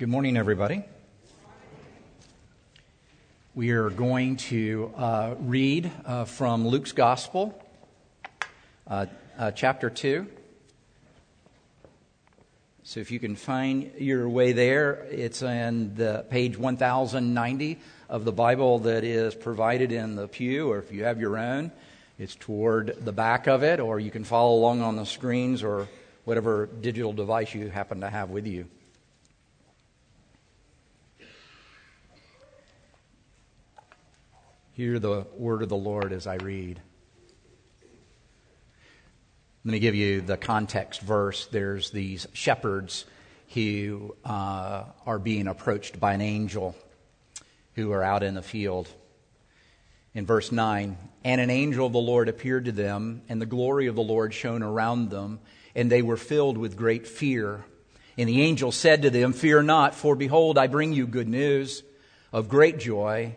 Good morning, everybody. We are going to uh, read uh, from Luke's Gospel, uh, uh chapter 2. So if you can find your way there, it's in the page 1090 of the Bible that is provided in the pew, or if you have your own, it's toward the back of it, or you can follow along on the screens or whatever digital device you happen to have with you. Hear the word of the Lord as I read. Let me give you the context verse. There's these shepherds who uh, are being approached by an angel who are out in the field. In verse 9, and an angel of the Lord appeared to them, and the glory of the Lord shone around them, and they were filled with great fear. And the angel said to them, Fear not, for behold, I bring you good news of great joy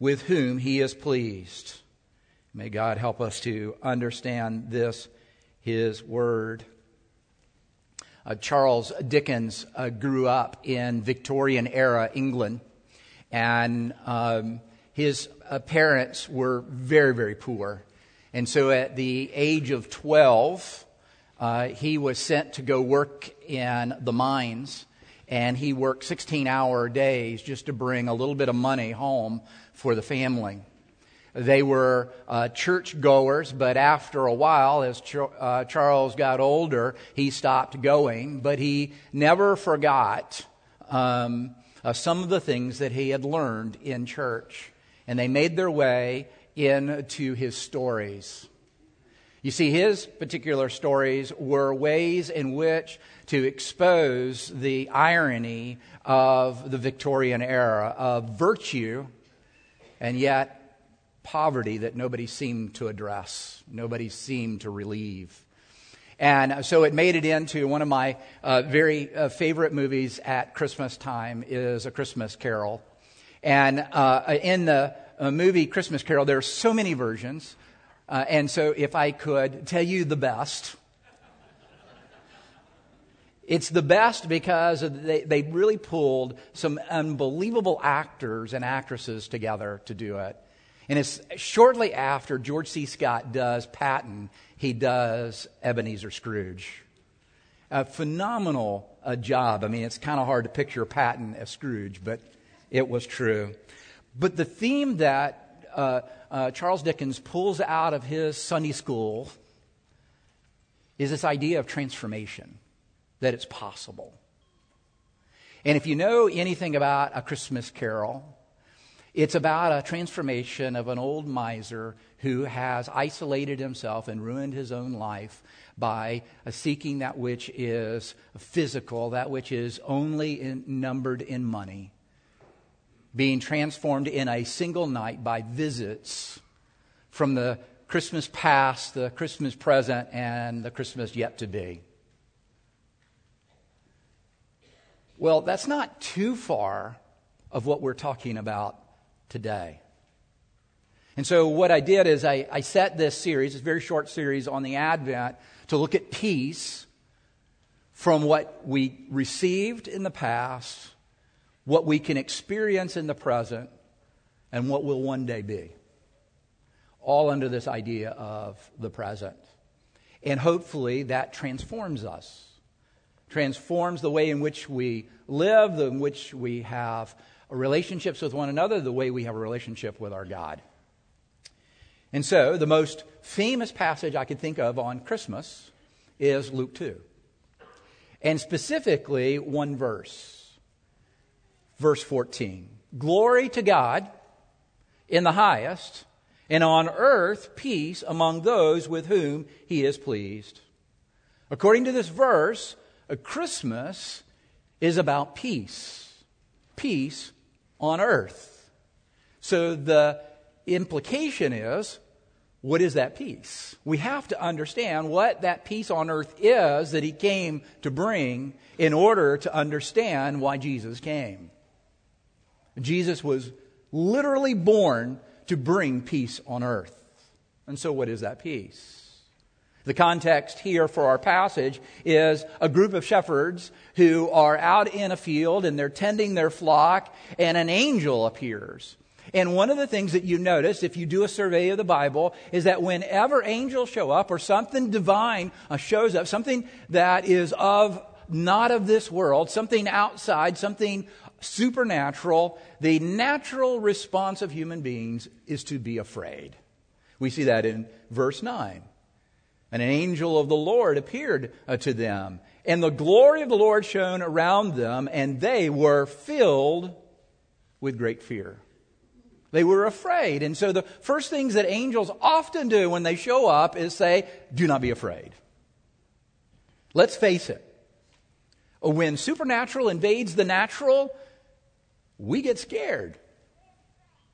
with whom he is pleased. May God help us to understand this, his word. Uh, Charles Dickens uh, grew up in Victorian era England, and um, his uh, parents were very, very poor. And so at the age of 12, uh, he was sent to go work in the mines and he worked 16 hour days just to bring a little bit of money home for the family. They were uh, church goers, but after a while, as uh, Charles got older, he stopped going, but he never forgot um, uh, some of the things that he had learned in church. And they made their way into his stories. You see, his particular stories were ways in which to expose the irony of the Victorian era of virtue and yet poverty that nobody seemed to address, nobody seemed to relieve. And so it made it into one of my uh, very uh, favorite movies at Christmas time is A Christmas Carol. And uh, in the uh, movie Christmas Carol, there are so many versions. Uh, and so if I could tell you the best, it's the best because they, they really pulled some unbelievable actors and actresses together to do it. And it's shortly after George C. Scott does Patton, he does Ebenezer Scrooge. A phenomenal uh, job. I mean, it's kind of hard to picture Patton as Scrooge, but it was true. But the theme that uh, uh, Charles Dickens pulls out of his Sunday school is this idea of transformation that it's possible. And if you know anything about A Christmas Carol, it's about a transformation of an old miser who has isolated himself and ruined his own life by seeking that which is physical, that which is only in, numbered in money, being transformed in a single night by visits from the Christmas past, the Christmas present, and the Christmas yet to be. Well, that's not too far of what we're talking about today. And so, what I did is I, I set this series, this very short series on the Advent, to look at peace from what we received in the past, what we can experience in the present, and what will one day be. All under this idea of the present. And hopefully that transforms us transforms the way in which we live, the in which we have relationships with one another, the way we have a relationship with our God. And so, the most famous passage I could think of on Christmas is Luke 2. And specifically, one verse. Verse 14. Glory to God in the highest, and on earth peace among those with whom he is pleased. According to this verse, a Christmas is about peace peace on earth. So the implication is what is that peace? We have to understand what that peace on earth is that he came to bring in order to understand why Jesus came. Jesus was literally born to bring peace on earth. And so, what is that peace? The context here for our passage is a group of shepherds who are out in a field and they're tending their flock, and an angel appears. And one of the things that you notice if you do a survey of the Bible is that whenever angels show up or something divine uh, shows up, something that is of not of this world, something outside, something supernatural, the natural response of human beings is to be afraid. We see that in verse 9. And an angel of the Lord appeared uh, to them, and the glory of the Lord shone around them, and they were filled with great fear. They were afraid. And so the first things that angels often do when they show up is say, Do not be afraid. Let's face it. When supernatural invades the natural, we get scared.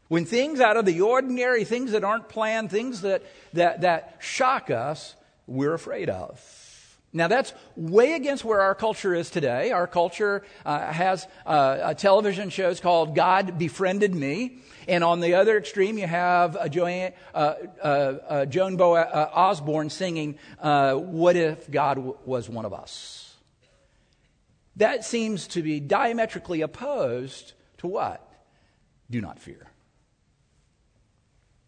When things out of the ordinary, things that aren't planned, things that, that, that shock us, we're afraid of. Now, that's way against where our culture is today. Our culture uh, has uh, television shows called God Befriended Me. And on the other extreme, you have uh, Joanne, uh, uh, uh, Joan Bo Osborne singing, What If God w- Was One of Us? That seems to be diametrically opposed to what? Do not fear.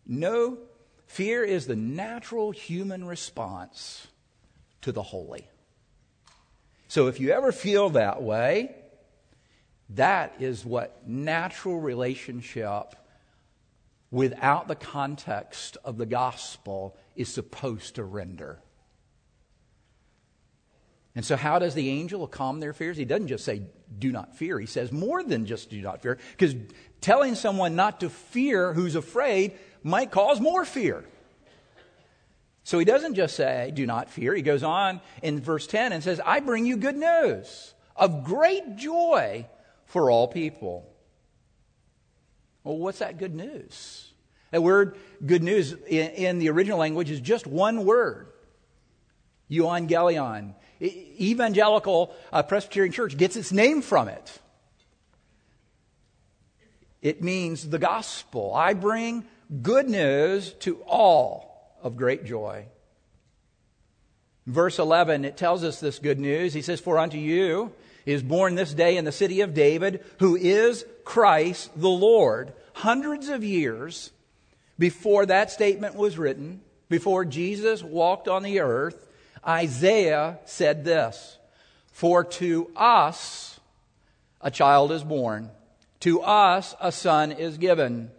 No, fear is the natural human response to the holy. So if you ever feel that way, that is what natural relationship without the context of the gospel is supposed to render. And so, how does the angel calm their fears? He doesn't just say, do not fear. He says more than just do not fear, because telling someone not to fear who's afraid might cause more fear. So he doesn't just say, do not fear. He goes on in verse 10 and says, I bring you good news of great joy for all people. Well, what's that good news? That word good news in, in the original language is just one word euangelion. Evangelical uh, Presbyterian Church gets its name from it. It means the gospel. I bring good news to all of great joy. Verse 11, it tells us this good news. He says, For unto you is born this day in the city of David, who is Christ the Lord. Hundreds of years before that statement was written, before Jesus walked on the earth, Isaiah said this For to us a child is born, to us a son is given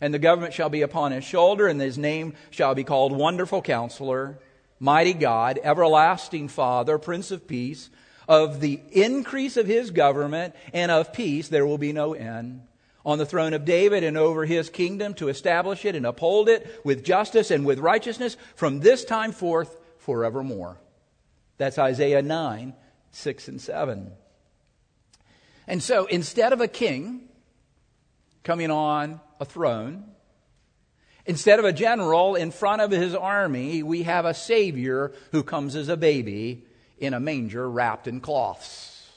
and the government shall be upon his shoulder, and his name shall be called Wonderful Counselor, Mighty God, Everlasting Father, Prince of Peace. Of the increase of his government and of peace there will be no end. On the throne of David and over his kingdom to establish it and uphold it with justice and with righteousness from this time forth forevermore. That's Isaiah 9, 6 and 7. And so instead of a king coming on a throne. Instead of a general in front of his army, we have a Savior who comes as a baby in a manger wrapped in cloths,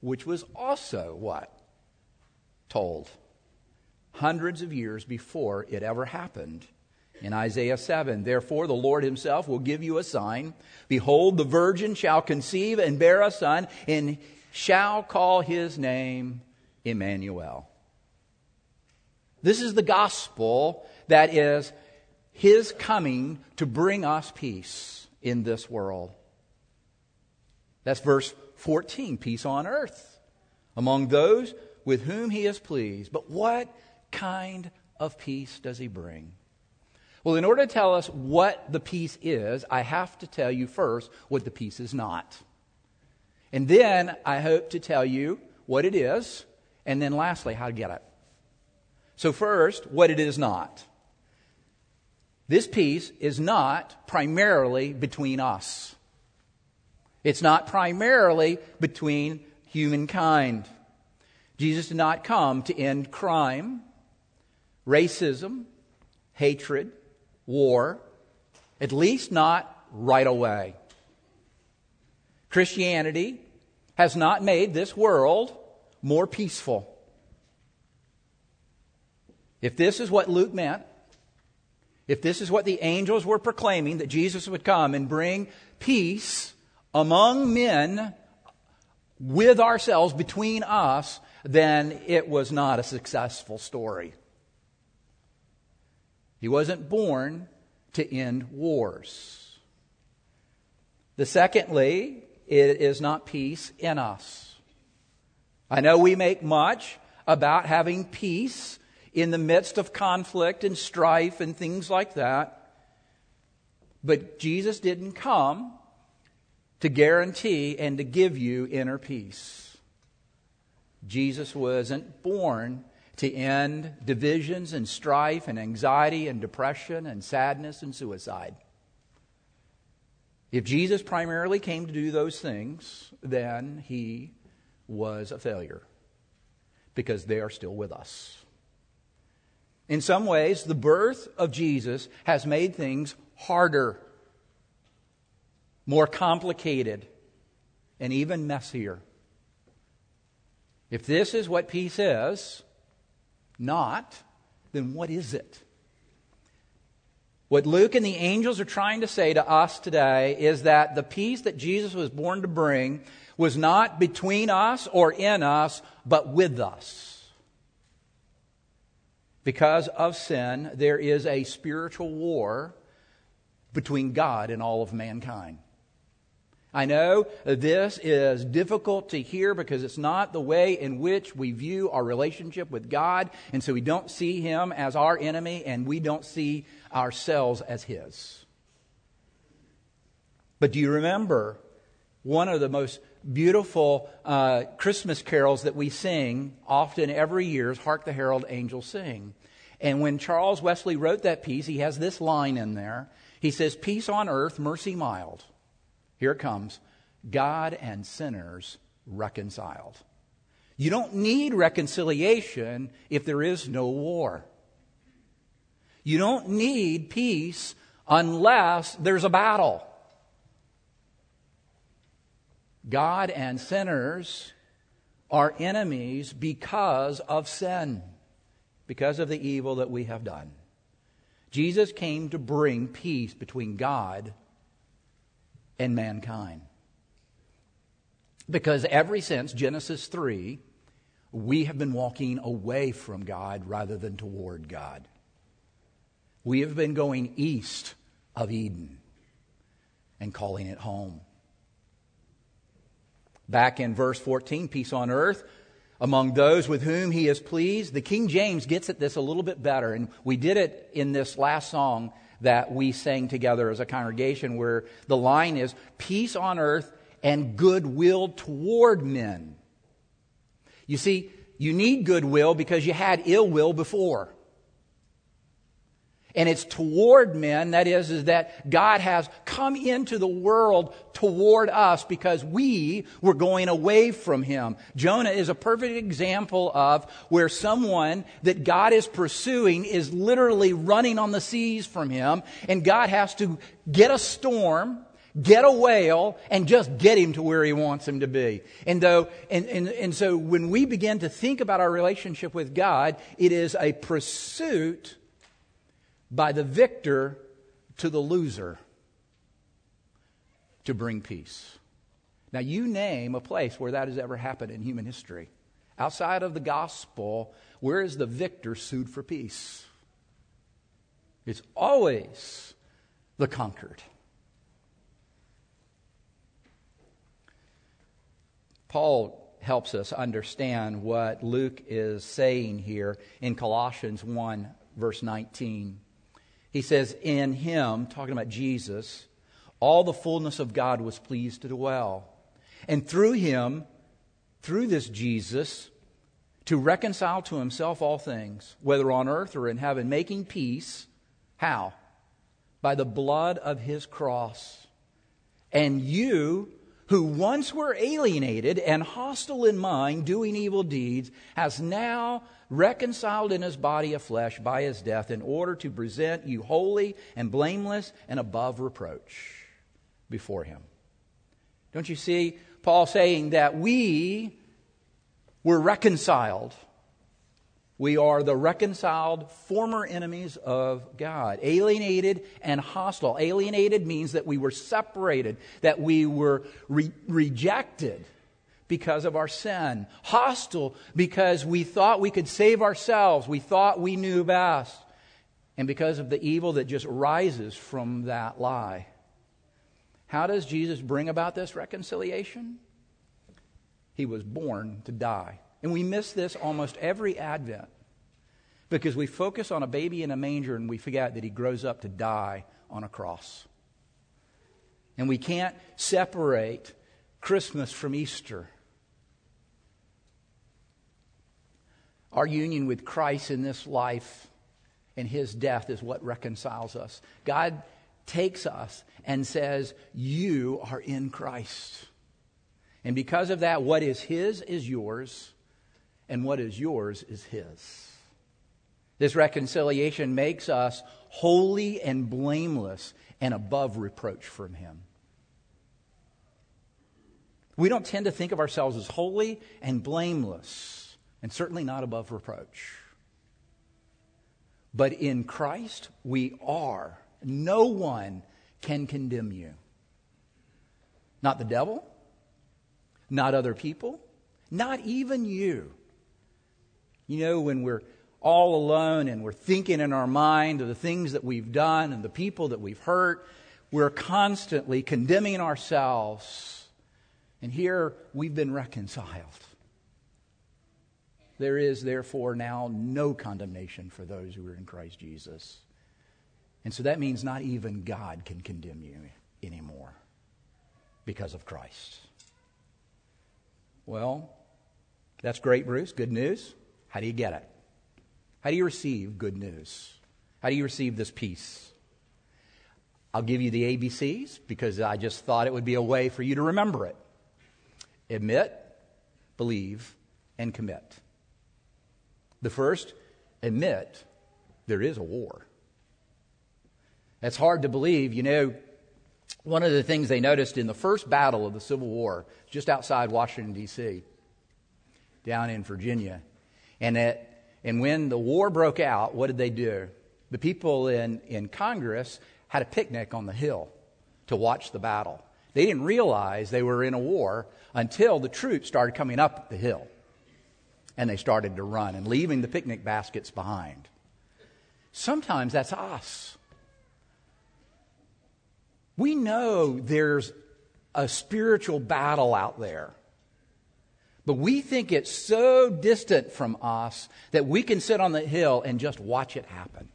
which was also what? Told hundreds of years before it ever happened. In Isaiah 7, therefore the Lord himself will give you a sign. Behold, the virgin shall conceive and bear a son, and shall call his name Emmanuel. This is the gospel that is his coming to bring us peace in this world. That's verse 14 peace on earth among those with whom he is pleased. But what kind of peace does he bring? Well, in order to tell us what the peace is, I have to tell you first what the peace is not. And then I hope to tell you what it is, and then lastly, how to get it. So, first, what it is not. This peace is not primarily between us. It's not primarily between humankind. Jesus did not come to end crime, racism, hatred, war, at least not right away. Christianity has not made this world more peaceful. If this is what Luke meant, if this is what the angels were proclaiming, that Jesus would come and bring peace among men with ourselves, between us, then it was not a successful story. He wasn't born to end wars. The secondly, it is not peace in us. I know we make much about having peace in the midst of conflict and strife and things like that. But Jesus didn't come to guarantee and to give you inner peace. Jesus wasn't born to end divisions and strife and anxiety and depression and sadness and suicide. If Jesus primarily came to do those things, then he was a failure because they are still with us. In some ways, the birth of Jesus has made things harder, more complicated, and even messier. If this is what peace is, not, then what is it? What Luke and the angels are trying to say to us today is that the peace that Jesus was born to bring was not between us or in us, but with us. Because of sin, there is a spiritual war between God and all of mankind. I know this is difficult to hear because it's not the way in which we view our relationship with God, and so we don't see Him as our enemy and we don't see ourselves as His. But do you remember one of the most beautiful uh, Christmas carols that we sing often every year is Hark the Herald Angels Sing. And when Charles Wesley wrote that piece, he has this line in there. He says, Peace on earth, mercy mild. Here it comes God and sinners reconciled. You don't need reconciliation if there is no war. You don't need peace unless there's a battle. God and sinners are enemies because of sin, because of the evil that we have done. Jesus came to bring peace between God and mankind. Because ever since Genesis 3, we have been walking away from God rather than toward God. We have been going east of Eden and calling it home. Back in verse 14, peace on earth among those with whom he is pleased. The King James gets at this a little bit better, and we did it in this last song that we sang together as a congregation, where the line is peace on earth and goodwill toward men. You see, you need goodwill because you had ill will before and it's toward men that is is that god has come into the world toward us because we were going away from him. Jonah is a perfect example of where someone that god is pursuing is literally running on the seas from him and god has to get a storm get a whale and just get him to where he wants him to be. And though and, and, and so when we begin to think about our relationship with god it is a pursuit by the victor to the loser to bring peace. Now, you name a place where that has ever happened in human history. Outside of the gospel, where is the victor sued for peace? It's always the conquered. Paul helps us understand what Luke is saying here in Colossians 1, verse 19. He says, In him, talking about Jesus, all the fullness of God was pleased to dwell. And through him, through this Jesus, to reconcile to himself all things, whether on earth or in heaven, making peace. How? By the blood of his cross. And you who once were alienated and hostile in mind, doing evil deeds, has now reconciled in his body of flesh by his death in order to present you holy and blameless and above reproach before him. Don't you see Paul saying that we were reconciled? We are the reconciled former enemies of God, alienated and hostile. Alienated means that we were separated, that we were re- rejected because of our sin. Hostile because we thought we could save ourselves, we thought we knew best, and because of the evil that just rises from that lie. How does Jesus bring about this reconciliation? He was born to die. And we miss this almost every Advent because we focus on a baby in a manger and we forget that he grows up to die on a cross. And we can't separate Christmas from Easter. Our union with Christ in this life and his death is what reconciles us. God takes us and says, You are in Christ. And because of that, what is his is yours, and what is yours is his. This reconciliation makes us holy and blameless and above reproach from him. We don't tend to think of ourselves as holy and blameless, and certainly not above reproach. But in Christ, we are. No one can condemn you. Not the devil, not other people, not even you. You know, when we're all alone and we're thinking in our mind of the things that we've done and the people that we've hurt, we're constantly condemning ourselves. And here we've been reconciled. There is, therefore, now no condemnation for those who are in Christ Jesus. And so that means not even God can condemn you anymore because of Christ. Well, that's great, Bruce. Good news. How do you get it? How do you receive good news? How do you receive this peace? I'll give you the ABCs because I just thought it would be a way for you to remember it. Admit, believe, and commit. The first, admit there is a war. That's hard to believe. You know, one of the things they noticed in the first battle of the Civil War, just outside Washington, D.C., down in Virginia, and, it, and when the war broke out, what did they do? The people in, in Congress had a picnic on the hill to watch the battle. They didn't realize they were in a war until the troops started coming up the hill. And they started to run and leaving the picnic baskets behind. Sometimes that's us. We know there's a spiritual battle out there. But we think it's so distant from us that we can sit on the hill and just watch it happen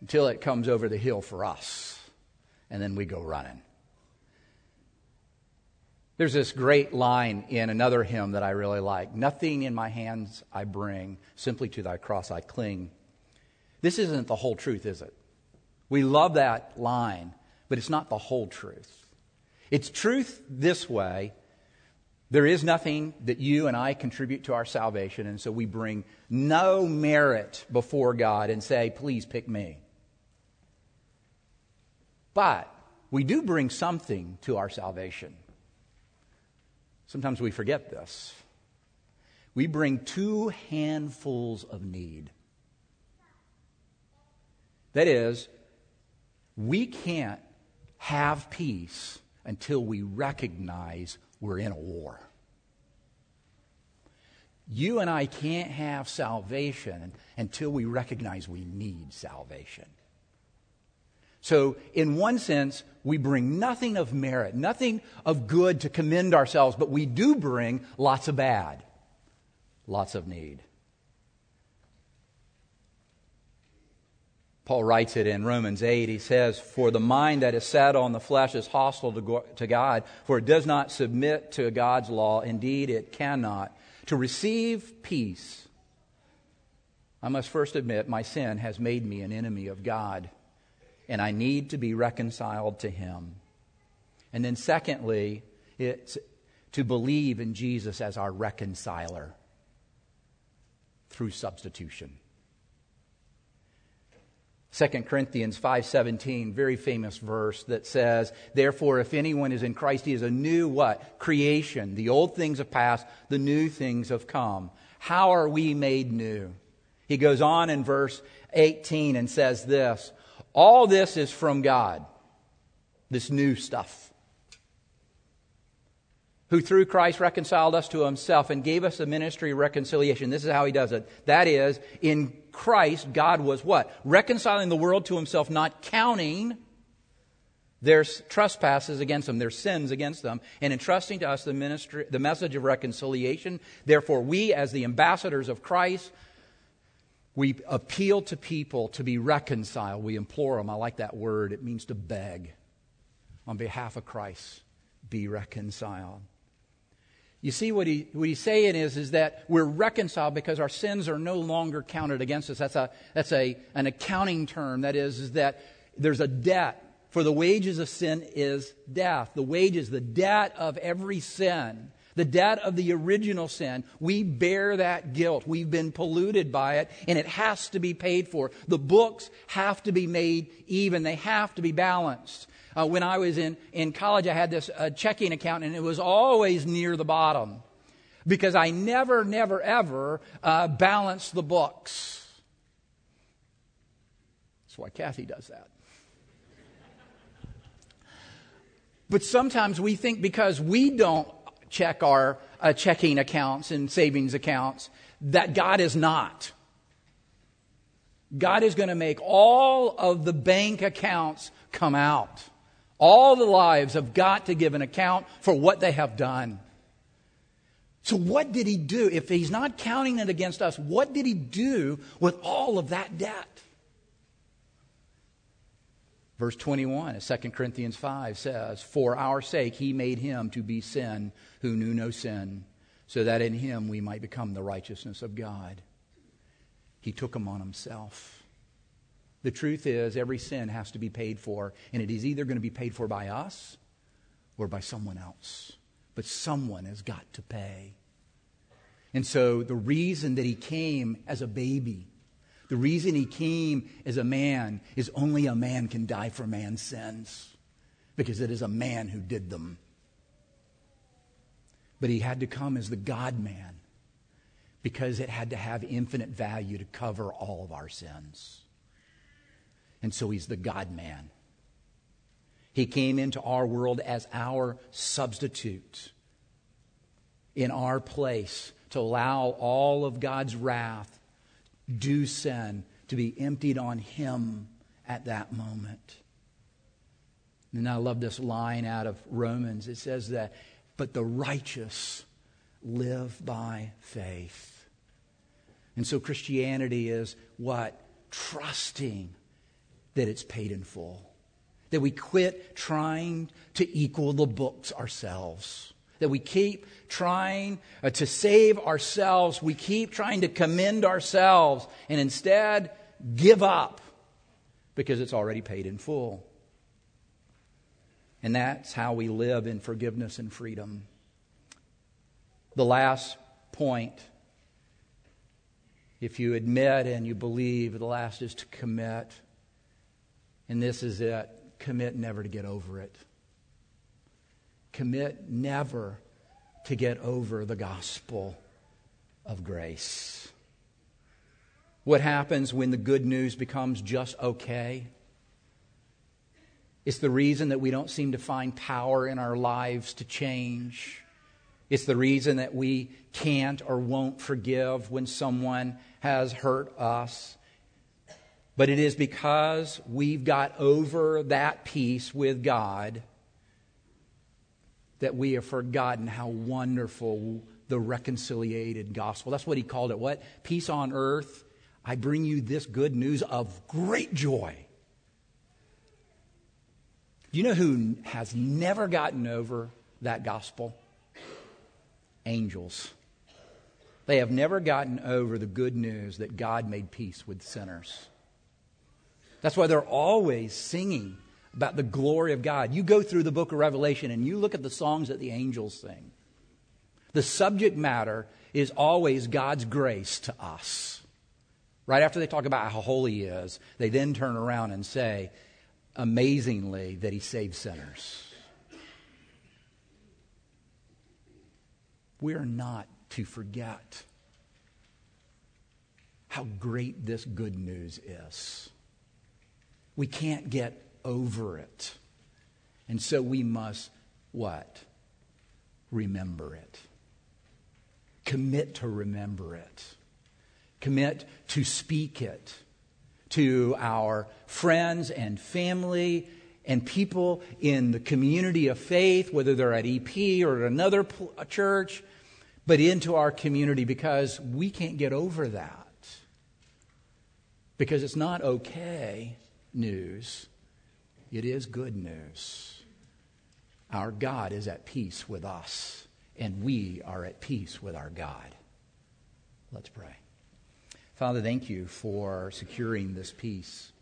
until it comes over the hill for us. And then we go running. There's this great line in another hymn that I really like Nothing in my hands I bring, simply to thy cross I cling. This isn't the whole truth, is it? We love that line, but it's not the whole truth. It's truth this way. There is nothing that you and I contribute to our salvation, and so we bring no merit before God and say, please pick me. But we do bring something to our salvation. Sometimes we forget this. We bring two handfuls of need. That is, we can't have peace until we recognize we're in a war. You and I can't have salvation until we recognize we need salvation. So, in one sense, we bring nothing of merit, nothing of good to commend ourselves, but we do bring lots of bad, lots of need. Paul writes it in Romans 8. He says, For the mind that is set on the flesh is hostile to God, for it does not submit to God's law. Indeed, it cannot. To receive peace, I must first admit my sin has made me an enemy of God, and I need to be reconciled to Him. And then, secondly, it's to believe in Jesus as our reconciler through substitution. 2 Corinthians 5:17 very famous verse that says therefore if anyone is in Christ he is a new what? Creation. The old things have passed the new things have come. How are we made new? He goes on in verse 18 and says this all this is from God this new stuff who through Christ reconciled us to himself and gave us the ministry of reconciliation. This is how he does it. That is, in Christ, God was what? Reconciling the world to himself, not counting their trespasses against them, their sins against them, and entrusting to us the ministry, the message of reconciliation. Therefore, we, as the ambassadors of Christ, we appeal to people to be reconciled. We implore them. I like that word. It means to beg. On behalf of Christ, be reconciled. You see, what, he, what he's saying is, is that we're reconciled because our sins are no longer counted against us. That's, a, that's a, an accounting term. That is, is that there's a debt. For the wages of sin is death. The wages, the debt of every sin, the debt of the original sin. We bear that guilt. We've been polluted by it, and it has to be paid for. The books have to be made even, they have to be balanced. Uh, when I was in, in college, I had this uh, checking account, and it was always near the bottom because I never, never, ever uh, balanced the books. That's why Kathy does that. But sometimes we think because we don't check our uh, checking accounts and savings accounts, that God is not. God is going to make all of the bank accounts come out. All the lives have got to give an account for what they have done. So, what did he do? If he's not counting it against us, what did he do with all of that debt? Verse 21 of 2 Corinthians 5 says, For our sake he made him to be sin who knew no sin, so that in him we might become the righteousness of God. He took him on himself. The truth is, every sin has to be paid for, and it is either going to be paid for by us or by someone else. But someone has got to pay. And so the reason that he came as a baby, the reason he came as a man, is only a man can die for man's sins because it is a man who did them. But he had to come as the God man because it had to have infinite value to cover all of our sins. And so he's the God man. He came into our world as our substitute in our place to allow all of God's wrath, due sin, to be emptied on him at that moment. And I love this line out of Romans. It says that, but the righteous live by faith. And so Christianity is what? Trusting that it's paid in full. That we quit trying to equal the books ourselves. That we keep trying uh, to save ourselves. We keep trying to commend ourselves and instead give up because it's already paid in full. And that's how we live in forgiveness and freedom. The last point, if you admit and you believe, the last is to commit. And this is it commit never to get over it. Commit never to get over the gospel of grace. What happens when the good news becomes just okay? It's the reason that we don't seem to find power in our lives to change. It's the reason that we can't or won't forgive when someone has hurt us. But it is because we've got over that peace with God that we have forgotten how wonderful the reconciliated gospel. That's what he called it. What? Peace on earth. I bring you this good news of great joy. Do you know who has never gotten over that gospel? Angels. They have never gotten over the good news that God made peace with sinners. That's why they're always singing about the glory of God. You go through the book of Revelation and you look at the songs that the angels sing. The subject matter is always God's grace to us. Right after they talk about how holy he is, they then turn around and say, amazingly, that he saves sinners. We are not to forget how great this good news is. We can't get over it. And so we must what? Remember it. Commit to remember it. Commit to speak it to our friends and family and people in the community of faith, whether they're at EP or at another church, but into our community because we can't get over that. Because it's not okay news, it is good news. Our God is at peace with us, and we are at peace with our God. Let's pray. Father, thank you for securing this peace.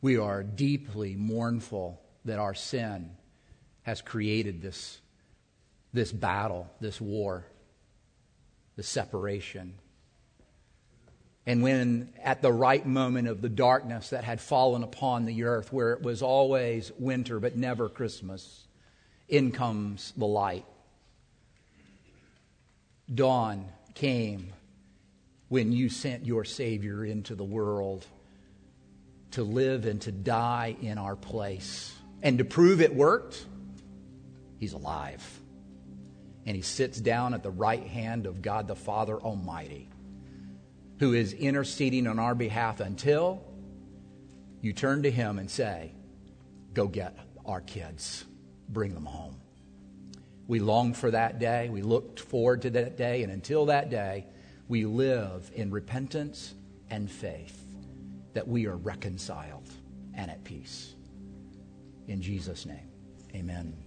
We are deeply mournful that our sin has created this, this battle, this war, this separation. And when at the right moment of the darkness that had fallen upon the earth, where it was always winter but never Christmas, in comes the light. Dawn came when you sent your Savior into the world to live and to die in our place. And to prove it worked, He's alive. And He sits down at the right hand of God the Father Almighty who is interceding on our behalf until you turn to him and say, Go get our kids, bring them home. We long for that day. We look forward to that day. And until that day, we live in repentance and faith that we are reconciled and at peace. In Jesus' name, amen.